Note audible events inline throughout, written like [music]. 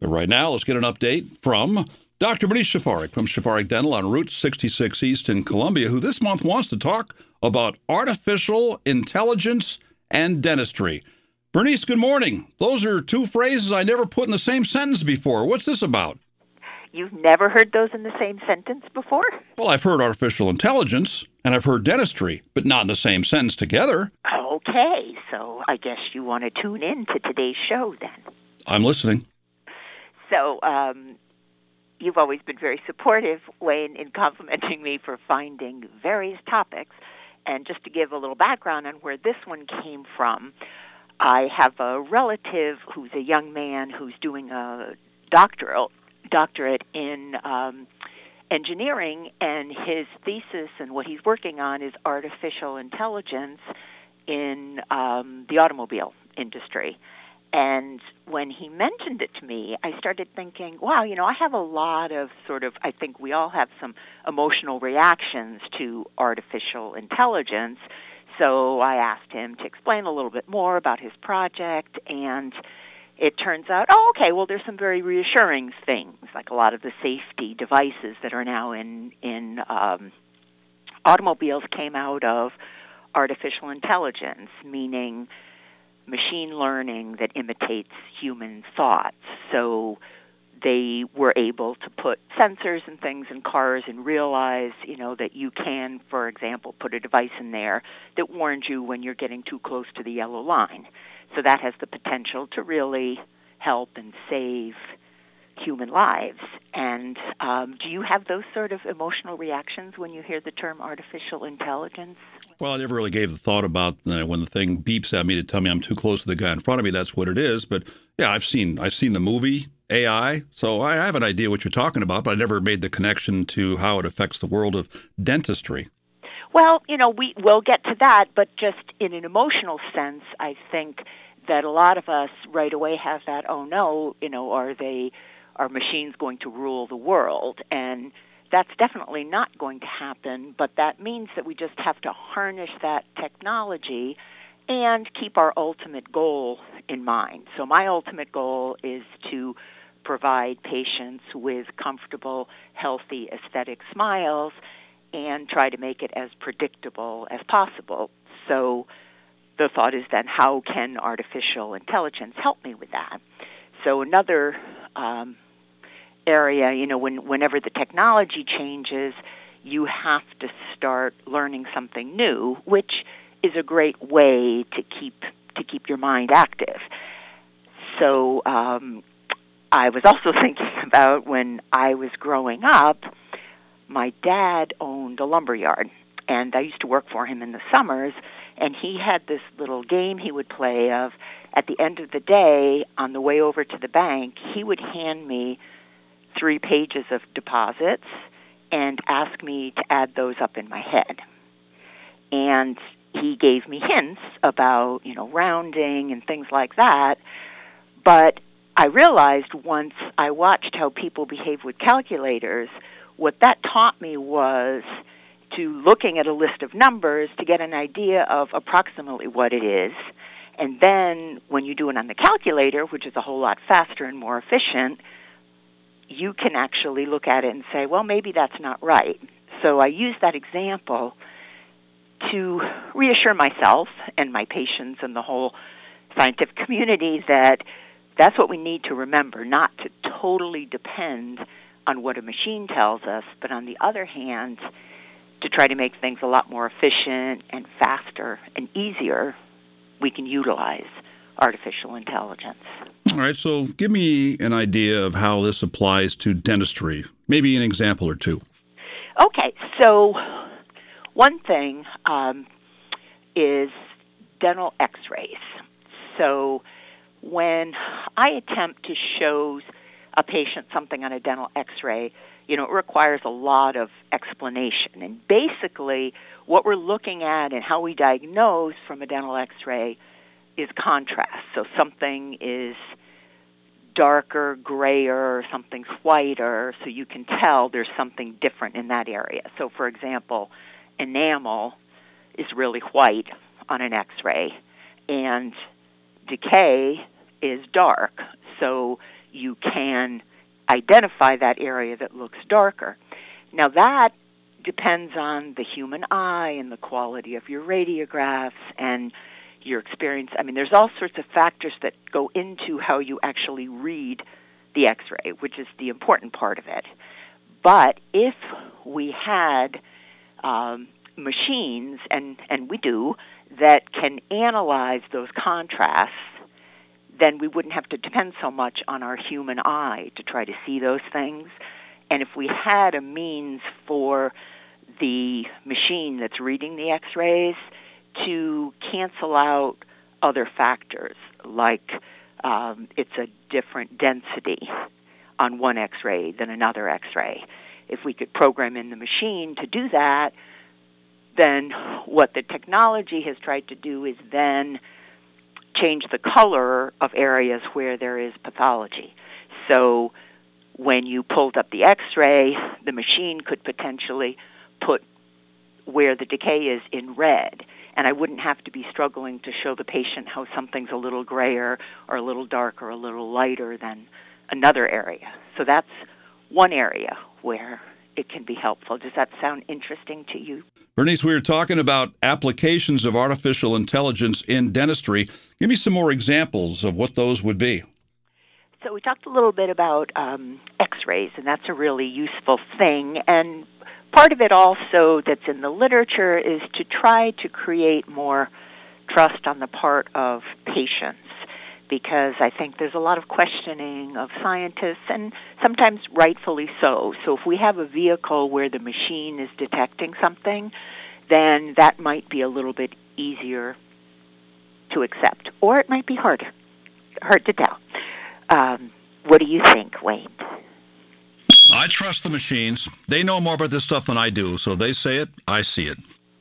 But right now, let's get an update from Dr. Bernice Szafarek from Szafarek Dental on Route 66 East in Columbia, who this month wants to talk about artificial intelligence and dentistry. Bernice, good morning. Those are two phrases I never put in the same sentence before. What's this about? You've never heard those in the same sentence before? Well, I've heard artificial intelligence and I've heard dentistry, but not in the same sentence together. Okay, so I guess you want to tune in to today's show then. I'm listening. So, um, you've always been very supportive, Wayne, in complimenting me for finding various topics. And just to give a little background on where this one came from, I have a relative who's a young man who's doing a doctoral doctorate in um, engineering, and his thesis and what he's working on is artificial intelligence in um, the automobile industry. And when he mentioned it to me, I started thinking, wow, you know, I have a lot of sort of, I think we all have some emotional reactions to artificial intelligence. So I asked him to explain a little bit more about his project, and it turns out, oh, okay, well, there's some very reassuring things, like a lot of the safety devices that are now in in um, automobiles came out of artificial intelligence, meaning machine learning that imitates human thoughts. So they were able to put sensors and things in cars and realize, you know, that you can, for example, put a device in there that warns you when you're getting too close to the yellow line. So that has the potential to really help and save human lives. And um, do you have those sort of emotional reactions when you hear the term artificial intelligence? Well, I never really gave the thought about uh, when the thing beeps at me to tell me I'm too close to the guy in front of me. That's what it is. But yeah, I've seen I've seen the movie AI, so I have an idea what you're talking about, but I never made the connection to how it affects the world of dentistry. Well, you know, we will get to that, but just in an emotional sense, I think that a lot of us right away have that, oh no, you know, are they are machines going to rule the world? And that's definitely not going to happen, but that means that we just have to harness that technology and keep our ultimate goal in mind. So my ultimate goal is to provide patients with comfortable, healthy, aesthetic smiles and try to make it as predictable as possible. So the thought is then how can artificial intelligence help me with that? So another um, area, you know, when, whenever the technology changes, you have to start learning something new, which is a great way to keep to keep your mind active. So um, I was also [laughs] thinking about when I was growing up, my dad owned a lumber yard, and I used to work for him in the summers. And he had this little game he would play of at the end of the day, on the way over to the bank, he would hand me three pages of deposits and ask me to add those up in my head. And he gave me hints about, you know, rounding and things like that. But I realized once I watched how people behave with calculators, what that taught me was to looking at a list of numbers to get an idea of approximately what it is. And then when you do it on the calculator, which is a whole lot faster and more efficient, you can actually look at it and say, well, maybe that's not right. So I use that example to reassure myself and my patients and the whole scientific [laughs] community that that's what we need to remember, not to totally depend on what a machine tells us, but on the other hand, to try to make things a lot more efficient and faster and easier, we can utilize artificial intelligence. All right, so give me an idea of how this applies to dentistry, maybe an example or two. Okay, so one thing um, is dental x rays. So when I attempt to show a patient something on a dental x ray, you know, it requires a lot of explanation. And basically, what we're looking at and how we diagnose from a dental x ray is contrast. So something is darker, grayer, something's whiter, so you can tell there's something different in that area. So, for example, enamel is really white on an x ray, and decay is dark. So, you can identify that area that looks darker. Now, that depends on the human eye and the quality of your radiographs and your experience. I mean, there's all sorts of factors that go into how you actually read the x ray, which is the important part of it. But if we had um, machines, and, and we do, that can analyze those contrasts, then we wouldn't have to depend so much on our human eye to try to see those things. And if we had a means for the machine that's reading the x rays to cancel out other factors, like um, it's a different density on one x ray than another x ray. If we could program in the machine to do that, then what the technology has tried to do is then change the color of areas where there is pathology. So when you pulled up the x ray, the machine could potentially put where the decay is in red. And I wouldn't have to be struggling to show the patient how something's a little grayer or a little darker or a little lighter than another area. So that's one area where it can be helpful. Does that sound interesting to you? Bernice, we were talking about applications of artificial intelligence in dentistry. Give me some more examples of what those would be. So, we talked a little bit about um, x rays, and that's a really useful thing. And part of it also that's in the literature is to try to create more trust on the part of patients because I think there's a lot of questioning of scientists, and sometimes rightfully so. So, if we have a vehicle where the machine is detecting something, then that might be a little bit easier to accept, or it might be harder. Hard to tell. Um, what do you think, Wayne? I trust the machines. They know more about this stuff than I do, so they say it, I see it.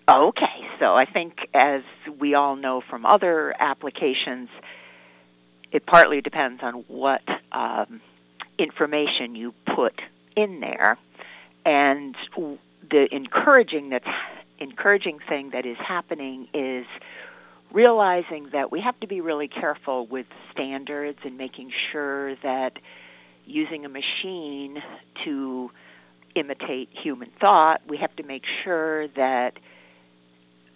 Okay, so I think as we all know from other applications, it partly depends on what um, information you put in there, and the encouraging that's encouraging thing that is happening is realizing that we have to be really careful with standards and making sure that using a machine to imitate human thought, we have to make sure that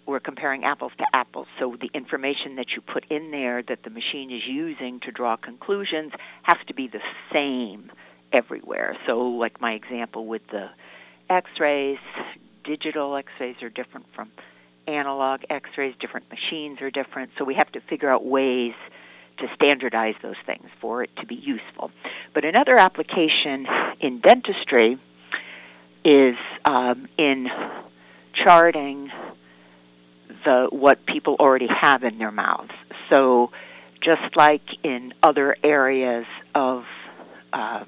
we're comparing apples to apples. So the information that you put in there that the machine is using to draw conclusions has to be the same everywhere. So, like my example with the x rays, digital x rays are different from analog x rays, different machines are different. So, we have to figure out ways to standardize those things for it to be useful. But another application in dentistry is um, in charting the what people already have in their mouths. So, just like in other areas of uh,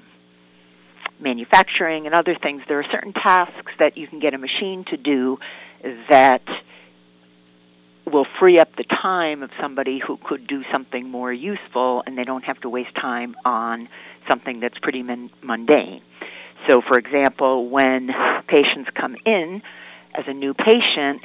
manufacturing and other things, there are certain tasks that you can get a machine to do that will free up the time of somebody who could do something more useful and they don't have to waste time on something that's pretty mundane. So, for example, when patients come in as a new patient,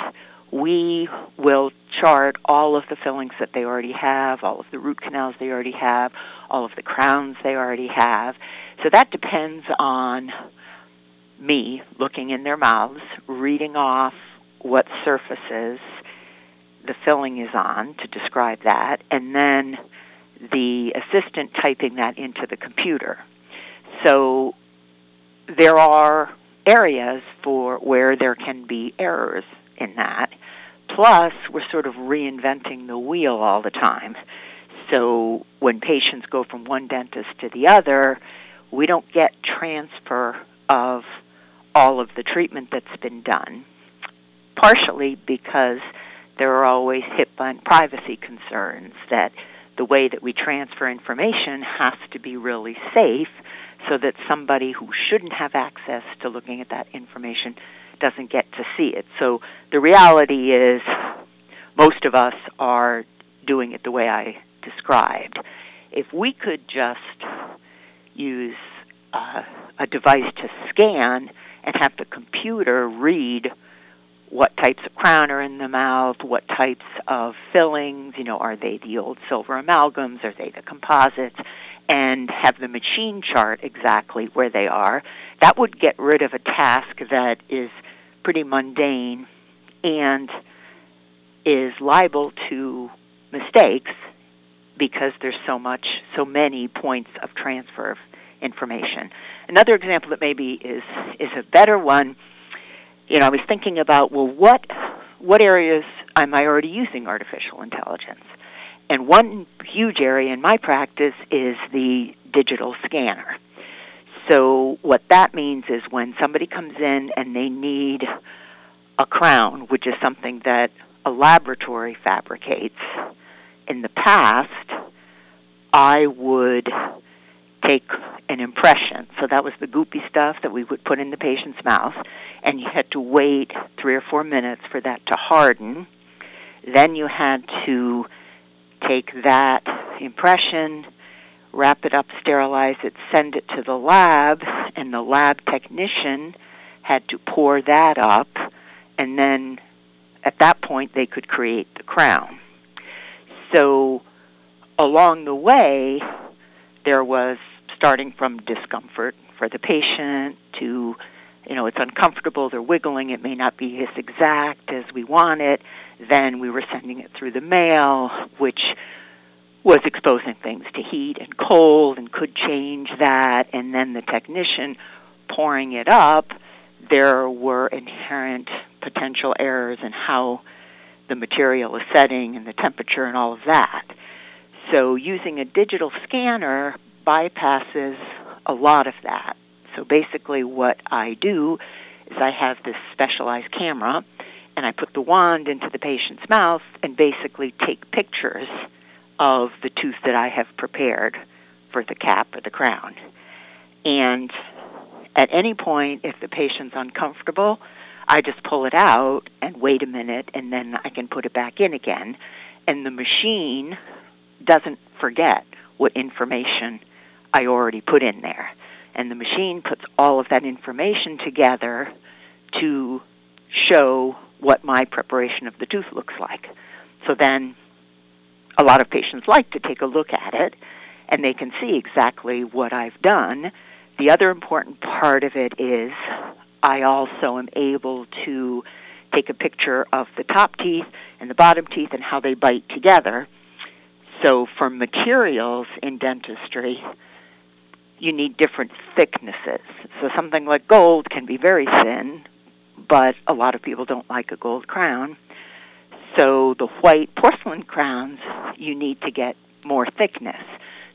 we will chart all of the fillings that they already have, all of the root canals they already have, all of the crowns they already have. So that depends on me looking in their mouths, reading off what surfaces the filling is on to describe that, and then the assistant typing that into the computer. So there are areas for where there can be errors in that. Plus, we're sort of reinventing the wheel all the time. So when patients go from one dentist to the other, we don't get transfer of all of the treatment that's been done, partially because there are always HIPAA and privacy concerns that the way that we transfer information has to be really safe so that somebody who shouldn't have access to looking at that information doesn't get to see it. So the reality is, most of us are doing it the way I described. If we could just use uh, a device to scan and have the computer read what types of crown are in the mouth, what types of fillings, you know, are they the old silver amalgams, are they the composites, and have the machine chart exactly where they are. That would get rid of a task that is pretty mundane and is liable to mistakes because there's so much so many points of transfer of information. Another example that maybe is is a better one you know, I was thinking about well, what what areas am I already using artificial intelligence? And one huge area in my practice is the digital scanner. So what that means is when somebody comes in and they need a crown, which is something that a laboratory fabricates, in the past, I would take an impression. So that was the goopy stuff that we would put in the patient's mouth, and you had to wait three or four minutes for that to harden. Then you had to take that impression, wrap it up, sterilize it, send it to the lab, and the lab technician had to pour that up, and then at that point they could create the crown. So along the way, there was starting from discomfort for the patient to you know it's uncomfortable they're wiggling it may not be as exact as we want it. Then we were sending it through the mail which was exposing things to heat and cold and could change that. And then the technician pouring it up there were inherent potential errors in how the material is setting and the temperature and all of that so using a digital scanner bypasses a lot of that. So basically, what I do is I have this specialized camera and I put the wand into the patient's mouth and basically take pictures of the tooth that I have prepared for the cap or the crown. And at any point, if the patient's uncomfortable, I just pull it out and wait a minute, and then I can put it back in again. And the machine doesn't forget what information I already put in there. And the machine puts all of that information together to show what my preparation of the tooth looks like. So then a lot of patients like to take a look at it and they can see exactly what I've done. The other important part of it is I also am able to take a picture of the top teeth and the bottom teeth and how they bite together. So for materials in dentistry, you need different thicknesses. So something like gold can be very thin, but a lot of people don't like a gold crown. So the white porcelain crowns, you need to get more thickness.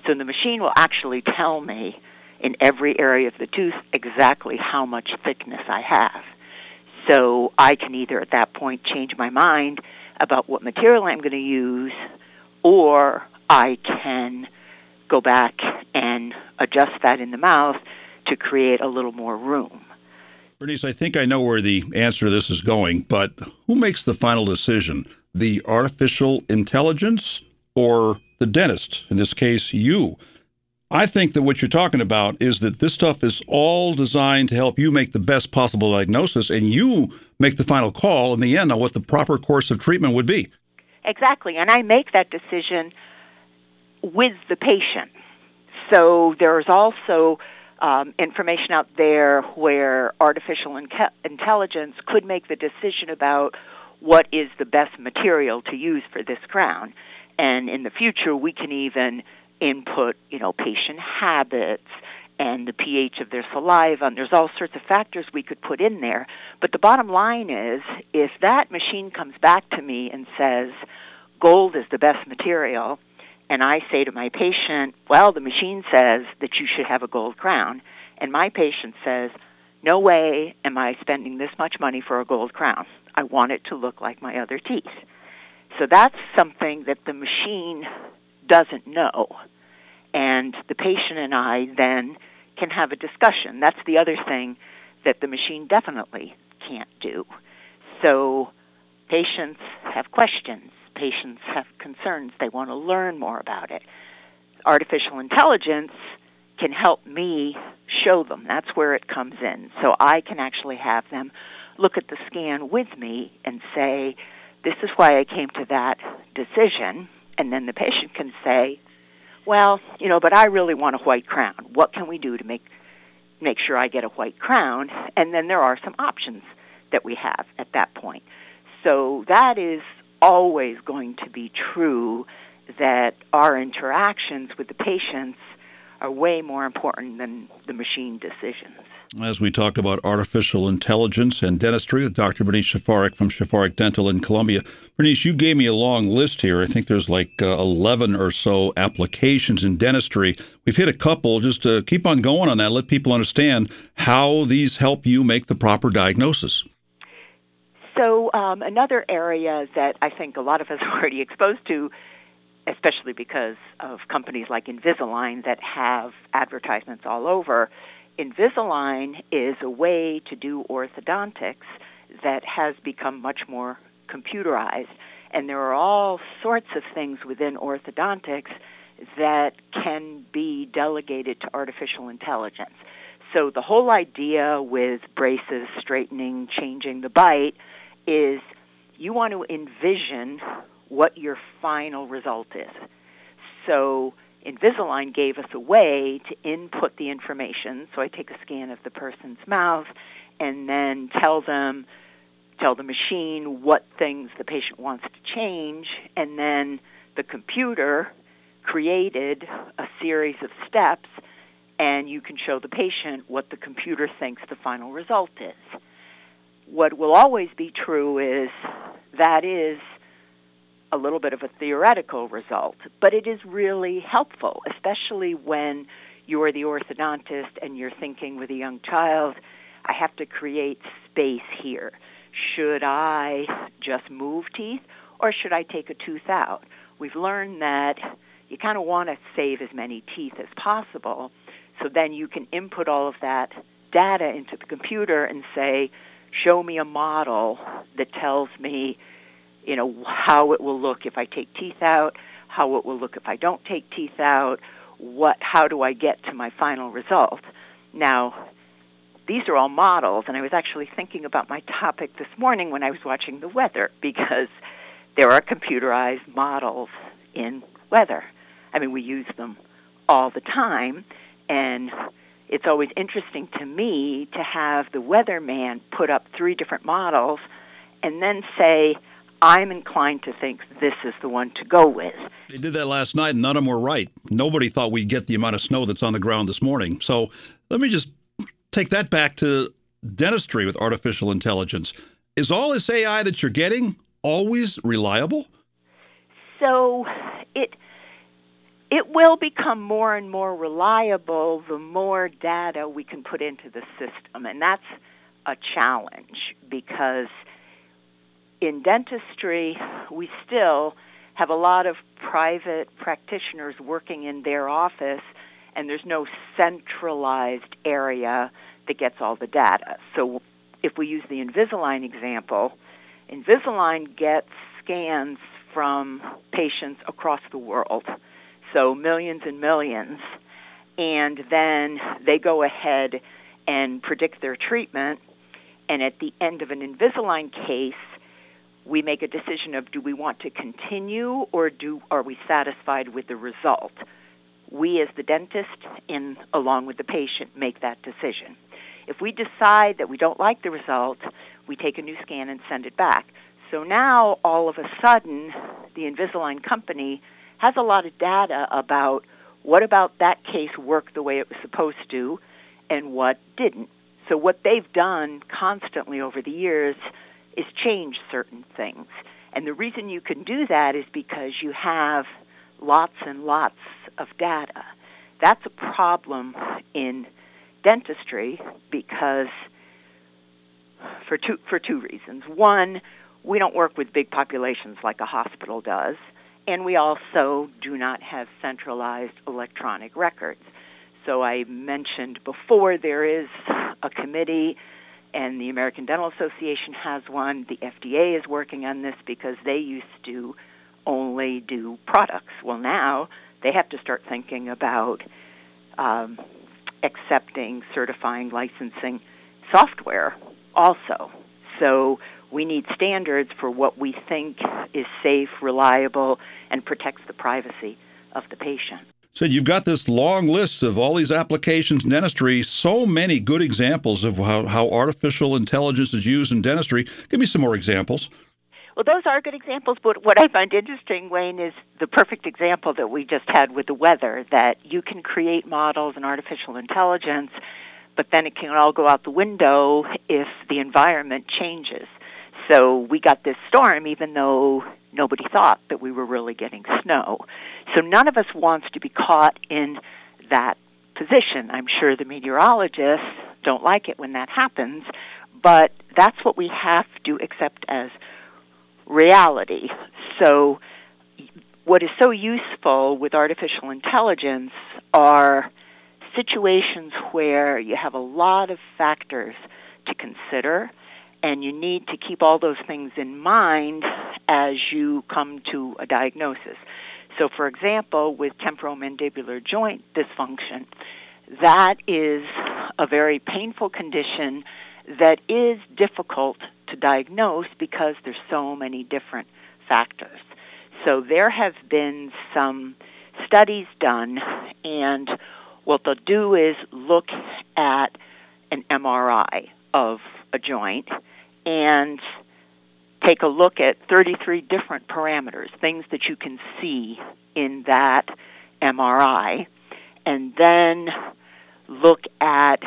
So the machine will actually tell me in every area of the tooth exactly how much thickness I have. So I can either at that point change my mind about what material I'm going to use, or I can go back and adjust that in the mouth to create a little more room. Bernice, I think I know where the answer to this is going, but who makes the final decision? The artificial intelligence or the dentist? In this case, you. I think that what you're talking about is that this stuff is all designed to help you make the best possible diagnosis, and you make the final call in the end on what the proper course of treatment would be. Exactly, and I make that decision with the patient. So there's also um, information out there where artificial intelligence could make the decision about what is the best material to use for this crown. And in the future, we can even input, you know, patient habits and the pH of their saliva. And there's all sorts of factors we could put in there. But the bottom line is, if that machine comes back to me and says gold is the best material, and I say to my patient, Well, the machine says that you should have a gold crown. And my patient says, No way am I spending this much money for a gold crown. I want it to look like my other teeth. So that's something that the machine doesn't know. And the patient and I then can have a discussion. That's the other thing that the machine definitely can't do. So patients have questions patients have concerns. They want to learn more about it. Artificial intelligence can help me show them. That's where it comes in. So I can actually have them look at the scan with me and say, this is why I came to that decision. And then the patient can say, well, you know, but I really want a white crown. What can we do to make make sure I get a white crown? And then there are some options that we have at that point. So that is always going to be true that our interactions with the patients are way more important than the machine decisions. As we talk about artificial intelligence and dentistry with Dr. Bernice Szafarek from Szafarek Dental in Columbia. Bernice, you gave me a long list here. I think there's like uh, 11 or so applications in dentistry. We've hit a couple. Just to keep on going on that, let people understand how these help you make the proper diagnosis. So, um, another area that I think a lot of us [laughs] are already exposed to especially because of companies like Invisalign that have advertisements all over. Invisalign is a way to do orthodontics that has become much more computerized. And there are all sorts of things within orthodontics that can be delegated to artificial intelligence. So the whole idea with braces, straightening, changing the bite is you want to envision what your final result is. So Invisalign gave us a way to input the information. So I take a scan of the person's mouth and then tell them, tell the machine what things the patient wants to change, and then the computer created a series of steps, and you can show the patient what the computer thinks the final result is. What will always be true is that is a little bit of a theoretical result, but it is really helpful, especially when you're the orthodontist and you're thinking with a young child, I have to create space here. Should I just move teeth or should I take a tooth out? We've learned that you kind of want to save as many teeth as possible, so then you can input all of that data into the computer and say, show me a model that tells me you know how it will look if I take teeth out, how it will look if I don't take teeth out, what how do I get to my final result. Now, these are all models and I was actually thinking about my topic this morning when I was watching the weather because there are computerized models in weather. I mean, we use them all the time and it's always interesting to me to have the weatherman put up three different models and then say, I'm inclined to think this is the one to go with. They did that last night, and none of them were right. Nobody thought we'd get the amount of snow that's on the ground this morning. So let me just take that back to dentistry with artificial intelligence. Is all this AI that you're getting always reliable? So it it will become more and more reliable the more data we can put into the system, and that's a challenge because in dentistry, we still have a lot of private practitioners working in their office, and there's no centralized area that gets all the data. So, if we use the Invisalign example, Invisalign gets scans from patients across the world, so millions and millions, and then they go ahead and predict their treatment. And at the end of an Invisalign case, we make a decision of do we want to continue or do are we satisfied with the result. We as the dentist and along with the patient make that decision. If we decide that we don't like the result, we take a new scan and send it back. So now all of a sudden the Invisalign company has a lot of data about what about that case worked the way it was supposed to and what didn't. So what they've done constantly over the years is change certain things. And the reason you can do that is because you have lots and lots of data. That's a problem in dentistry because for two for two reasons. One, we don't work with big populations like a hospital does, and we also do not have centralized electronic records. So I mentioned before there is a committee and the American Dental Association has one. The FDA is working on this because they used to only do products. Well, now they have to start thinking about um, accepting, certifying, licensing software also. So we need standards for what we think is safe, reliable, and protects the privacy of the patient. So you've got this long list of all these applications in dentistry, so many good examples of how, how artificial intelligence is used in dentistry. Give me some more examples. Well, those are good examples, but what I find interesting, Wayne, is the perfect example that we just had with the weather that you can create models and artificial intelligence, but then it can all go out the window if the environment changes. So we got this storm even though nobody thought that we were really getting snow. So none of us wants to be caught in that position. I'm sure the meteorologists don't like it when that happens, but that's what we have to accept as reality. So what is so useful with artificial intelligence are situations where you have a lot of factors to consider and you need to keep all those things in mind as you come to a diagnosis. So, for example, with temporomandibular joint dysfunction, that is a very painful condition that is difficult to diagnose because there's so many different factors. So there have been some studies done, and what they'll do is look at an MRI of a joint and take a look at 33 different parameters, things that you can see in that MRI, and then look at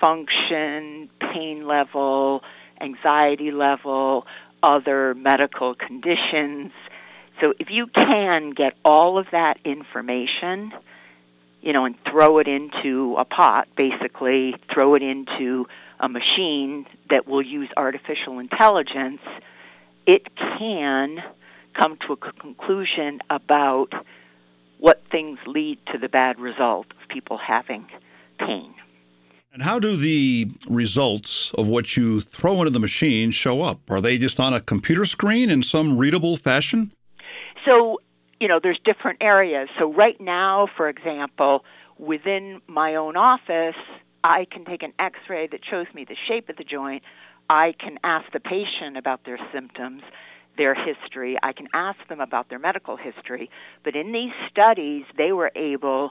function, pain level, anxiety level, other medical conditions. So if you can get all of that information, you know, and throw it into a pot, basically throw it into a machine that will use artificial intelligence, it can come to a conclusion about what things lead to the bad result of people having pain. And how do the results of what you throw into the machine show up? Are they just on a computer screen in some readable fashion? So, you know, there's different areas. So, right now, for example, within my own office, I can take an x ray that shows me the shape of the joint. I can ask the patient about their symptoms, their history. I can ask them about their medical history. But in these studies, they were able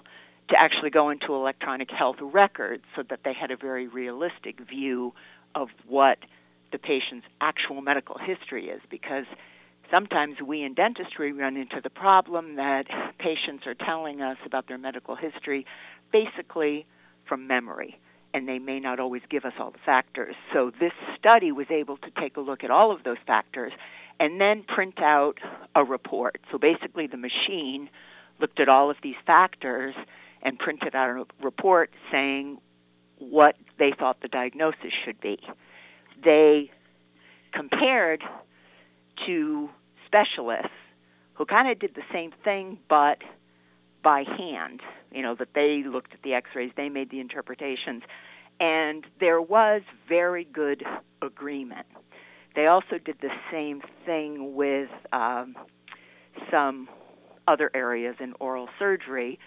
to actually go into electronic health records so that they had a very realistic view of what the patient's actual medical history is because sometimes we in dentistry run into the problem that patients are telling us about their medical history basically from memory and they may not always give us all the factors. So this study was able to take a look at all of those factors and then print out a report. So basically the machine looked at all of these factors and printed out a report saying what they thought the diagnosis should be. They compared to specialists who kind of did the same thing but by hand. You know, that they looked at the x rays, they made the interpretations, and there was very good agreement. They also did the same thing with um, some other areas in oral surgery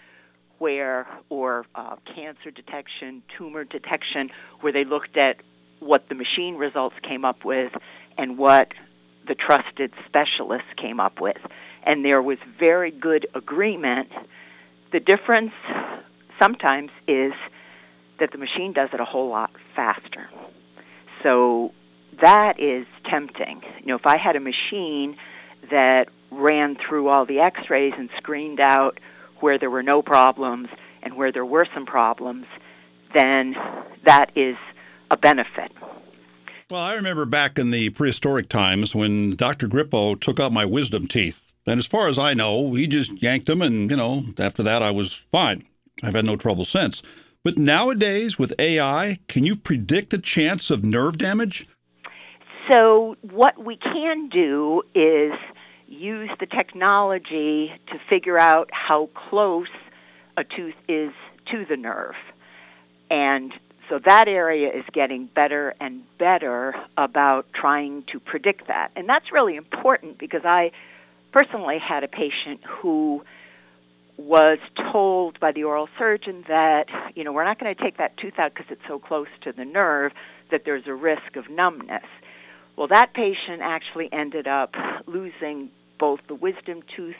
where, or uh, cancer detection, tumor detection, where they looked at what the machine results came up with and what the trusted specialists came up with. And there was very good agreement the difference sometimes is that the machine does it a whole lot faster. So that is tempting. You know, if I had a machine that ran through all the x rays and screened out where there were no problems and where there were some problems, then that is a benefit. Well, I remember back in the prehistoric times when Dr. Grippo took out my wisdom teeth. And as far as I know, he just yanked them, and, you know, after that, I was fine. I've had no trouble since. But nowadays, with AI, can you predict the chance of nerve damage? So, what we can do is use the technology to figure out how close a tooth is to the nerve. And so that area is getting better and better about trying to predict that. And that's really important because I personally had a patient who was told by the oral surgeon that, you know, we're not going to take that tooth out because it's so close to the nerve that there's a risk of numbness. Well, that patient actually ended up losing both the wisdom tooth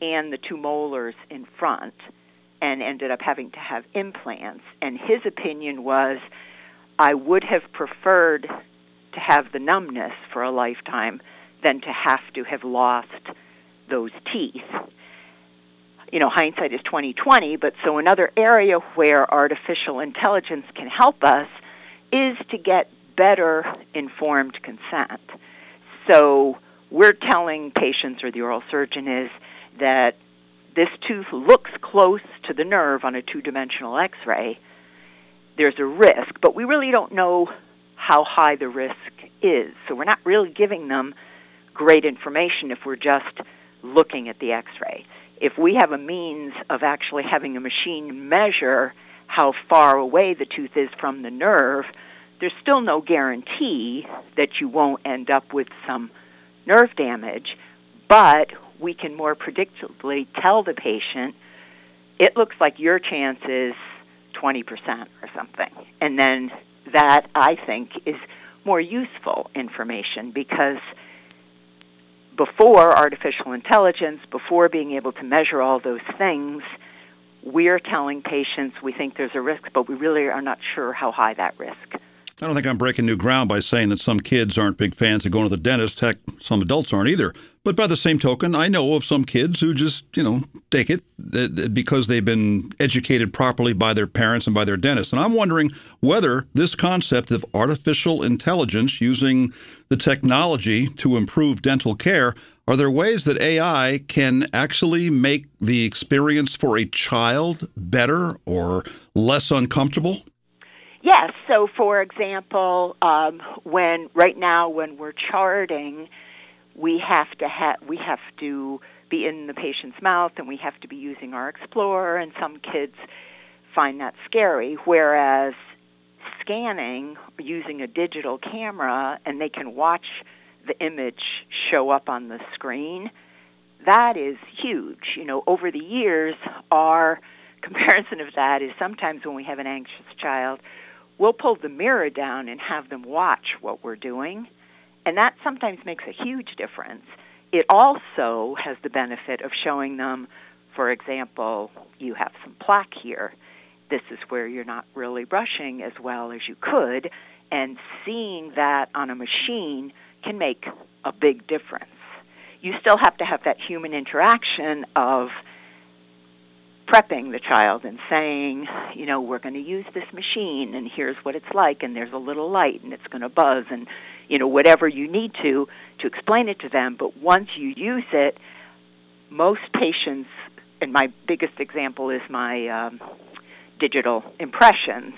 and the two molars in front and ended up having to have implants. And his opinion was I would have preferred to have the numbness for a lifetime than to have to have lost those teeth. You know, hindsight is 2020, but so another area where artificial intelligence can help us is to get better informed consent. So we're telling patients or the oral surgeon is that this tooth looks close to the nerve on a two-dimensional x-ray. There's a risk, but we really don't know how high the risk is. So we're not really giving them great information if we're just looking at the x ray. If we have a means of actually having a machine measure how far away the tooth is from the nerve, there's still no guarantee that you won't end up with some nerve damage, but we can more predictably tell the patient it looks like your chance is 20% or something. And then that, I think, is more useful information because before artificial intelligence, before being able to measure all those things, we're telling patients we think there's a risk, but we really are not sure how high that risk. I don't think I'm breaking new ground by saying that some kids aren't big fans of going to the dentist. Heck, some adults aren't either. But by the same token, I know of some kids who just, you know, take it because they've been educated properly by their parents and by their dentist. And I'm wondering whether this concept of artificial intelligence using the technology to improve dental care are there ways that AI can actually make the experience for a child better or less uncomfortable? Yes. So, for example, um, when right now when we're charting we have to have we have to be in the patient's mouth and we have to be using our explorer and some kids find that scary whereas scanning using a digital camera and they can watch the image show up on the screen that is huge you know over the years our [laughs] comparison of that is sometimes when we have an anxious child we'll pull the mirror down and have them watch what we're doing and that sometimes makes a huge difference. It also has the benefit of showing them, for example, you have some plaque here. This is where you're not really brushing as well as you could. And seeing that on a machine can make a big difference. You still have to have that human interaction of prepping the child and saying, you know, we're going to use this machine and here's what it's like and there's a little light and it's going to buzz and you know whatever you need to to explain it to them, but once you use it, most patients and my biggest example is my um, digital impressions.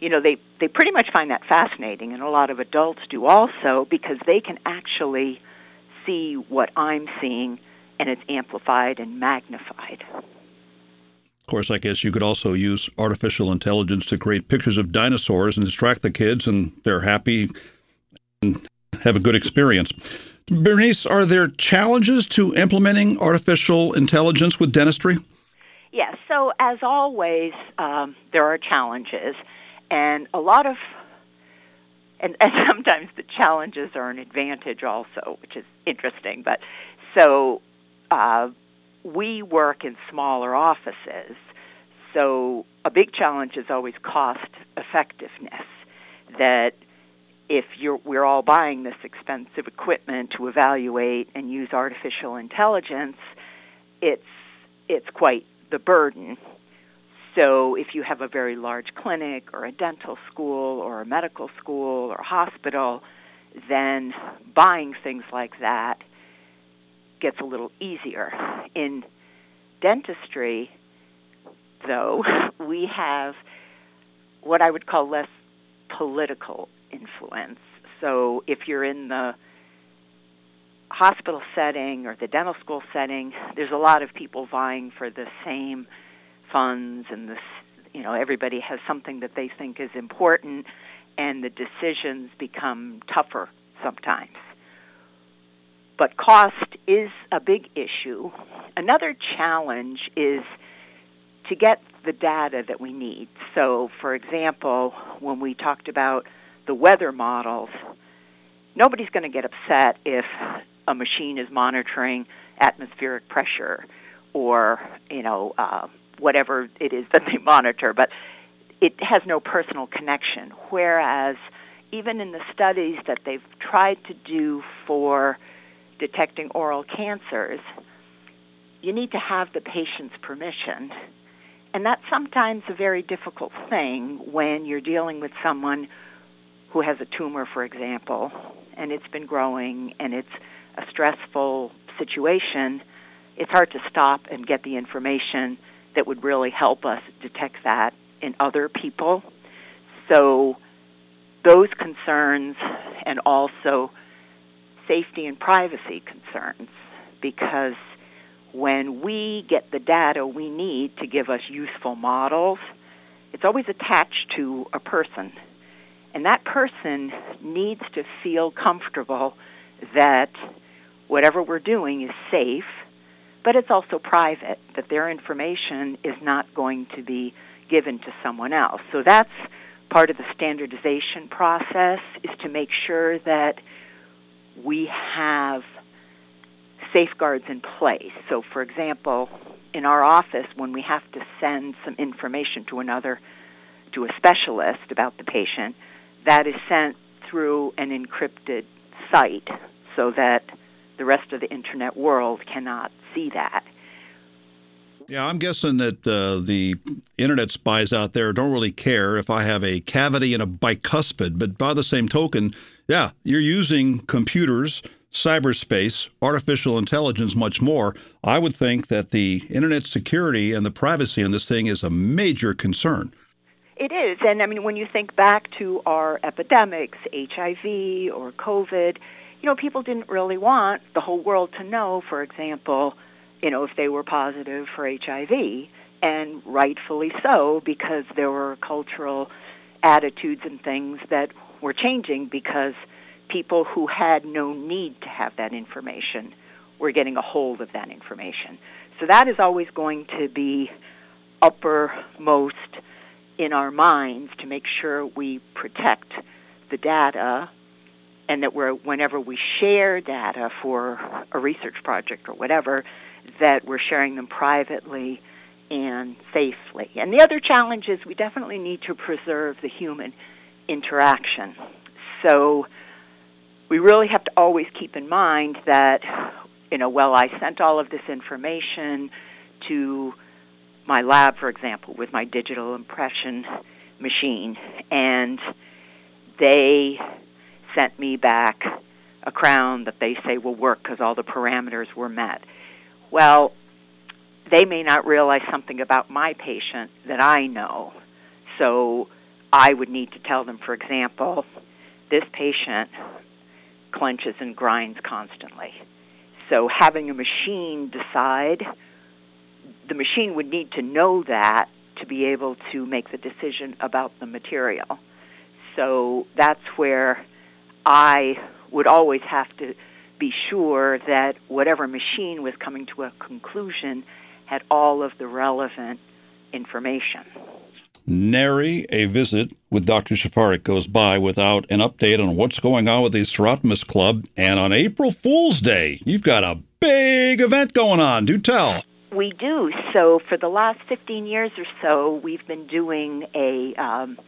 You know, they they pretty much find that fascinating and a lot of adults do also because they can actually see what I'm seeing and it's amplified and magnified. Of course, I guess you could also use artificial intelligence to create pictures of dinosaurs and distract the kids, and they're happy and have a good experience. Bernice, are there challenges to implementing artificial intelligence with dentistry? Yes. So, as always, um, there are challenges, and a lot of, and, and [laughs] sometimes the challenges are an advantage also, which is interesting. But so, uh, we work in smaller offices, so a big challenge is always cost effectiveness. That if we're all buying this expensive equipment to evaluate and use artificial intelligence, it's it's quite the burden. So if you have a very large clinic or a dental school or a medical school or hospital, then buying things like that gets a little easier. In dentistry, though, [laughs] we have what I would call less political influence. So if you're in the hospital setting or the dental school setting, there's a lot of people vying for the same funds and this you know everybody has something that they think is important and the decisions become tougher sometimes but cost is a big issue. Another challenge is to get the data that we need. So, for example, when we talked about the weather models, nobody's going to get upset if a machine is monitoring atmospheric pressure or you know uh, whatever it is that [laughs] they monitor, but it has no personal connection. Whereas even in the studies that they've tried to do for detecting oral cancers, you need to have the patient's permission. And that's sometimes a very difficult thing when you're dealing with someone who has a tumor, for example, and it's been growing and it's a stressful situation. It's hard to stop and get the information that would really help us detect that in other people. So, those concerns and also safety and privacy concerns, because when we get the data we need to give us useful models, it's always attached to a person. And that person needs to feel comfortable that whatever we're doing is safe, but it's also private, that their information is not going to be given to someone else. So that's part of the standardization process is to make sure that we have safeguards in place. So, for example, in our office, when we have to send some information to another, to a specialist about the patient, that is sent through an encrypted site so that the rest of the internet world cannot see that. Yeah, I'm guessing that uh, the internet spies out there don't really care if I have a cavity and a bicuspid. But by the same token, yeah, you're using computers, cyberspace, artificial intelligence, much more. I would think that the internet security and the privacy on this thing is a major concern. It is. And I mean, when you think back to our epidemics, HIV or COVID, you know, people didn't really want the whole world to know, for example, you know, if they were positive for HIV, and rightfully so, because there were cultural attitudes and things that were changing because people who had no need to have that information were getting a hold of that information. So that is always going to be uppermost in our minds to make sure we protect the data and that we're whenever we share data for a research project or whatever that we're sharing them privately and safely. And the other challenge is we definitely need to preserve the human interaction. So we really have to always keep in mind that you know, well I sent all of this information to my lab, for example, with my digital impression machine, and they sent me back a crown that they say will work because all the parameters were met. Well, they may not realize something about my patient that I know. So I would need to tell them, for example, this patient clenches and grinds constantly. So having a machine decide, the machine would need to know that to be able to make the decision about the material. So that's where I would always have to be sure that whatever machine was coming to a conclusion had all of the relevant information. Nary a visit with Dr. Szafarek goes by without an update on what's going on with the Soroptimist Club. And on April Fool's Day, you've got a big event going on. Do tell. We do. So for the last 15 years or so, we've been doing a um,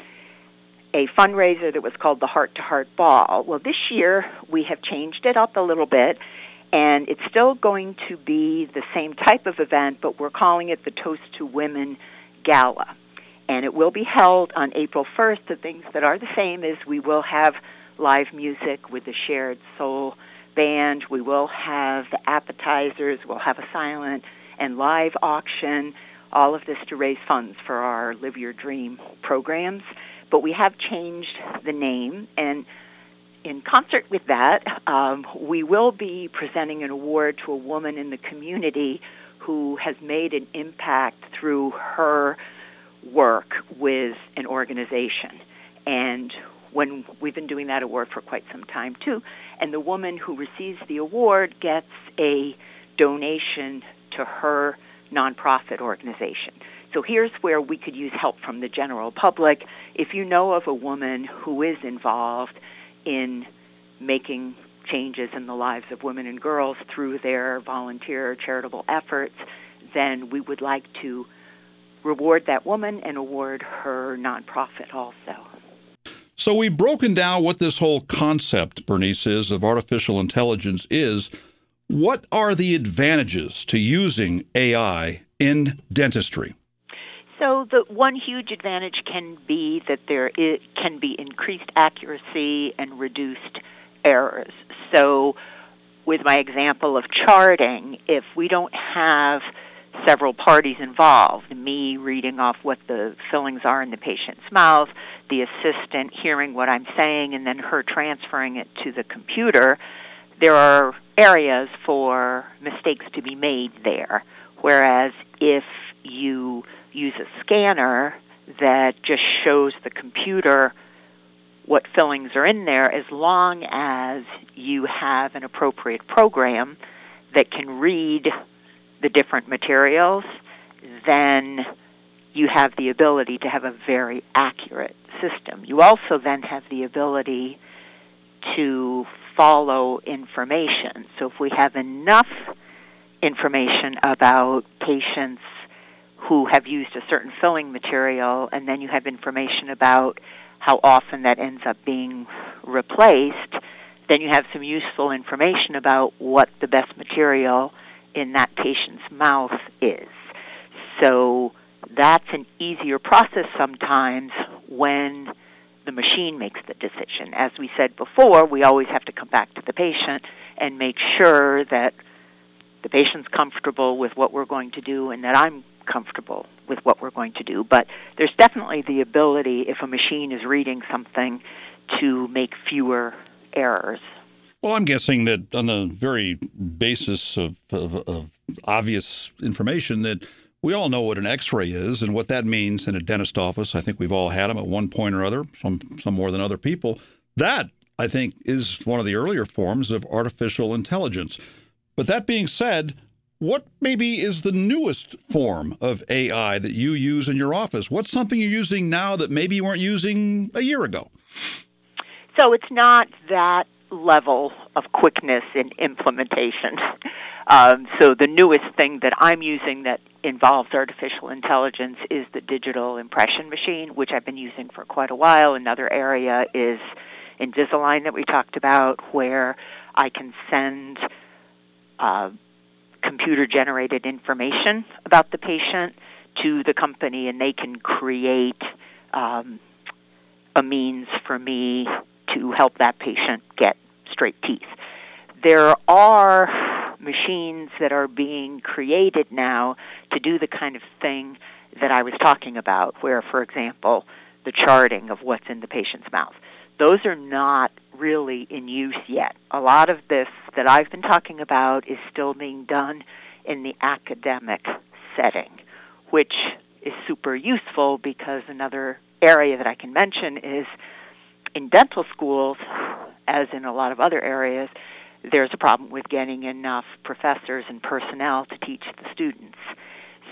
a fundraiser that was called the Heart to Heart Ball. Well, this year we have changed it up a little bit, and it's still going to be the same type of event, but we're calling it the Toast to Women Gala. And it will be held on April 1st. The things that are the same is we will have live music with the Shared Soul Band. We will have the appetizers. We'll have a silent and live auction. All of this to raise funds for our Live Your Dream programs but we have changed the name and in concert with that, um, we will be presenting an award to a woman in the community who has made an impact through her work with an organization. And when we've been doing that award for quite some time too, and the woman who receives the award gets a donation to her nonprofit organization. So here's where we could use help from the general public. If you know of a woman who is involved in making changes in the lives of women and girls through their volunteer charitable efforts, then we would like to reward that woman and award her nonprofit also. So we've broken down what this whole concept, Bernice, is of artificial intelligence is. What are the advantages to using AI in dentistry? So the one huge advantage can be that there is, can be increased accuracy and reduced errors. So with my example of charting, if we don't have several parties involved me reading off what the fillings are in the patient's mouth, the assistant hearing what I'm saying, and then her transferring it to the computer, there are areas for mistakes to be made there. Whereas if you use a scanner that just shows the computer what fillings are in there, as long as you have an appropriate program that can read the different materials, then you have the ability to have a very accurate system. You also then have the ability to follow information. So if we have enough information about patients who have used a certain filling material, and then you have information about how often that ends up being replaced, then you have some useful information about what the best material in that patient's mouth is. So that's an easier process sometimes when the machine makes the decision. As we said before, we always have to come back to the patient and make sure that the patient's comfortable with what we're going to do and that I'm comfortable with what we're going to do. But there's definitely the ability, if a machine is reading something, to make fewer errors. Well, I'm guessing that on the very basis of, of, of obvious information that we all know what an X-ray is and what that means in a dentist office. I think we've all had them at one point or other, some some more than other people. That I think is one of the earlier forms of artificial intelligence. But that being said, what maybe is the newest form of AI that you use in your office? What's something you're using now that maybe you weren't using a year ago? So it's not that level of quickness in implementation. Um, so the newest thing that I'm using that involves artificial intelligence is the digital impression machine, which I've been using for quite a while. Another area is Invisalign that we talked about, where I can send uh, computer generated information about the patient to the company, and they can create um, a means for me to help that patient get straight teeth. There are machines that are being created now to do the kind of thing that I was talking about, where, for example, the charting of what's in the patient's mouth. Those are not really in use yet. A lot of this that I've been talking about is still being done in the academic setting, which is super useful because another area that I can mention is in dental schools, as in a lot of other areas, there's a problem with getting enough professors and personnel to teach the students.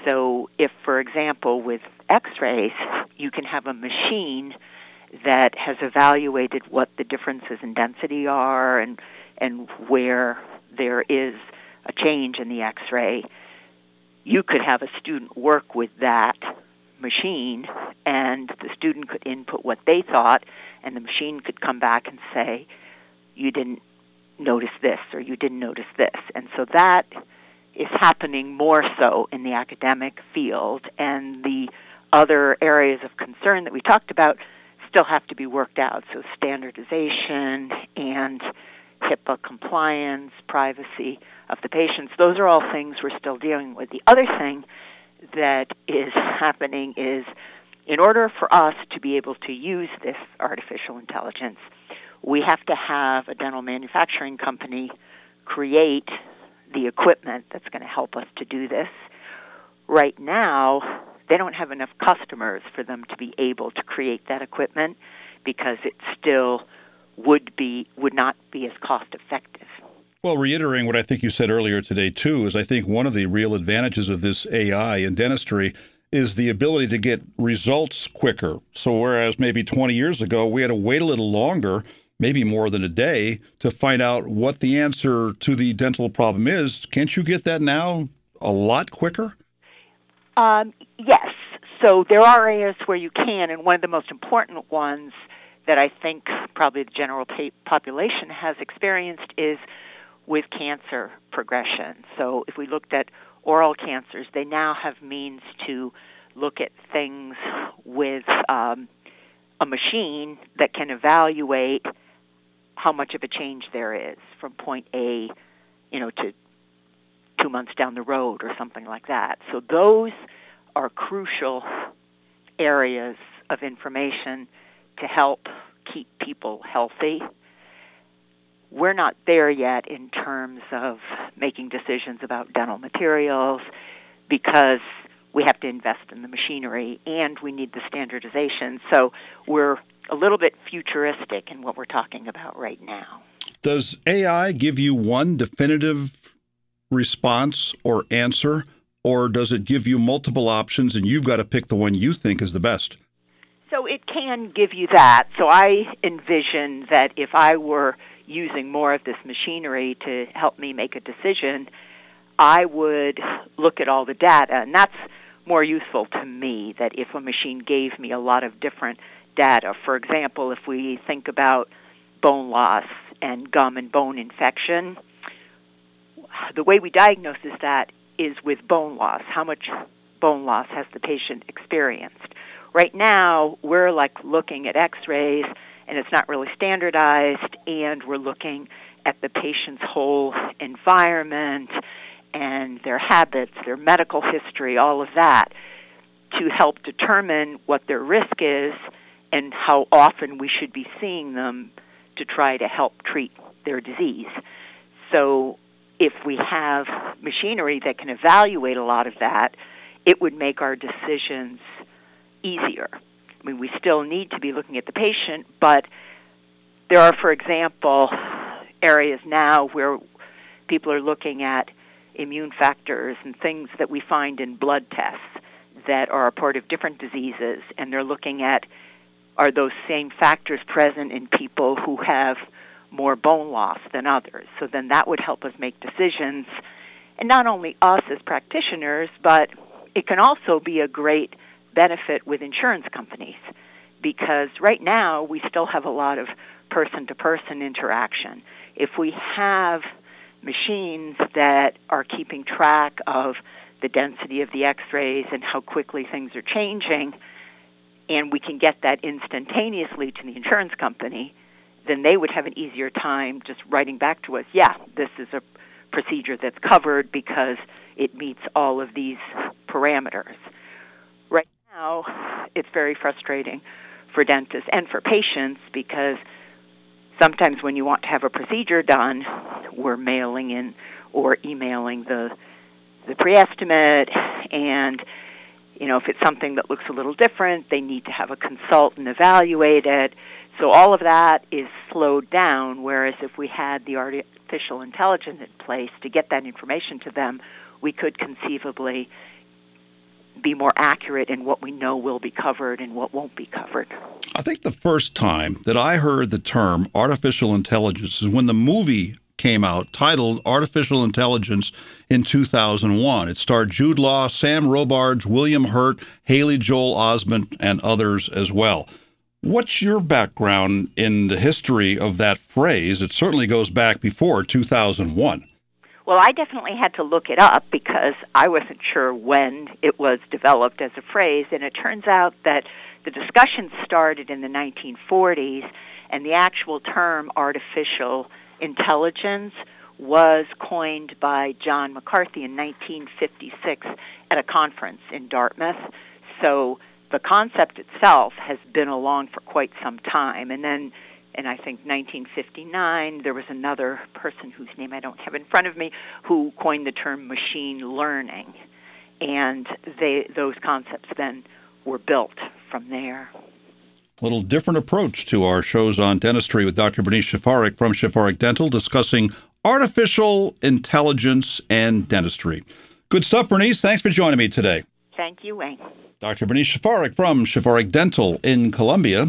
So, if, for example, with x rays, you can have a machine that has evaluated what the differences in density are and, and where there is a change in the x ray, you could have a student work with that machine, and the student could input what they thought, and the machine could come back and say, You didn't notice this, or you didn't notice this. And so that is happening more so in the academic field, and the other areas of concern that we talked about still have to be worked out. So, standardization and HIPAA compliance, privacy of the patients, those are all things we're still dealing with. The other thing that is happening is in order for us to be able to use this artificial intelligence, we have to have a dental manufacturing company create the equipment that's going to help us to do this. Right now, they don't have enough customers for them to be able to create that equipment because it still would be would not be as cost effective. Well, reiterating what I think you said earlier today too is I think one of the real advantages of this AI in dentistry is the ability to get results quicker. So whereas maybe 20 years ago we had to wait a little longer maybe more than a day to find out what the answer to the dental problem is. Can't you get that now a lot quicker? Um, yes. So there are areas where you can, and one of the most important ones that I think probably the general population has experienced is with cancer progression. So if we looked at oral cancers, they now have means to look at things with um, a machine that can evaluate how much of a change there is from point A, you know, to two months down the road or something like that. So those are crucial areas of information to help keep people healthy. We're not there yet in terms of making decisions about dental materials because we have to invest in the machinery and we need the standardization. So we're a little bit futuristic in what we're talking about right now. Does AI give you one definitive response or answer, or does it give you multiple options and you've got to pick the one you think is the best? So it can give you that. So I envision that if I were using more of this machinery to help me make a decision, I would look at all the data. And that's more useful to me that if a machine gave me a lot of different data. For example, if we think about bone loss and gum and bone infection, the way we diagnose is that is with bone loss. How much bone loss has the patient experienced? Right now, we're like looking at x rays and it's not really standardized, and we're looking at the patient's whole environment and their habits, their medical history, all of that to help determine what their risk is and how often we should be seeing them to try to help treat their disease. So, if we have machinery that can evaluate a lot of that, it would make our decisions easier. I mean, we still need to be looking at the patient, but there are, for example, areas now where people are looking at immune factors and things that we find in blood tests that are a part of different diseases, and they're looking at are those same factors present in people who have more bone loss than others. So then that would help us make decisions, and not only us as practitioners, but it can also be a great benefit with insurance companies because right now we still have a lot of person to person interaction. If we have machines that are keeping track of the density of the x rays and how quickly things are changing, and we can get that instantaneously to the insurance company, then they would have an easier time just writing back to us, yeah, this is a procedure that's covered because it meets all of these parameters. Now, it's very frustrating for dentists and for patients because sometimes when you want to have a procedure done, we're mailing in or emailing the the pre-estimate and you know, if it's something that looks a little different, they need to have a consultant evaluate it. So all of that is slowed down, whereas if we had the artificial intelligence in place to get that information to them, we could conceivably be more accurate in what we know will be covered and what won't be covered. I think the first time that I heard the term artificial intelligence is when the movie came out titled Artificial Intelligence in 2001. It starred Jude Law, Sam Robards, William Hurt, Haley Joel Osment, and others as well. What's your background in the history of that phrase? It certainly goes back before 2001. Well, I definitely had to look it up because I wasn't sure when it was developed as a phrase, and it turns out that the discussion started in the 1940s, and the actual term artificial intelligence was coined by John McCarthy in 1956 at a conference in Dartmouth. So the concept itself has been along for quite some time. And then in I think 1959, there was another person whose name I don't have in front of me who coined the term machine learning. And they, those concepts then were built from there A little different approach to our shows on dentistry with Dr. Bernice Szafarek from Szafarek Dental discussing artificial intelligence and dentistry. Good stuff, Bernice. Thanks for joining me today. Thank you, Wayne. Dr. Bernice Szafarek from Szafarek Dental in Columbia.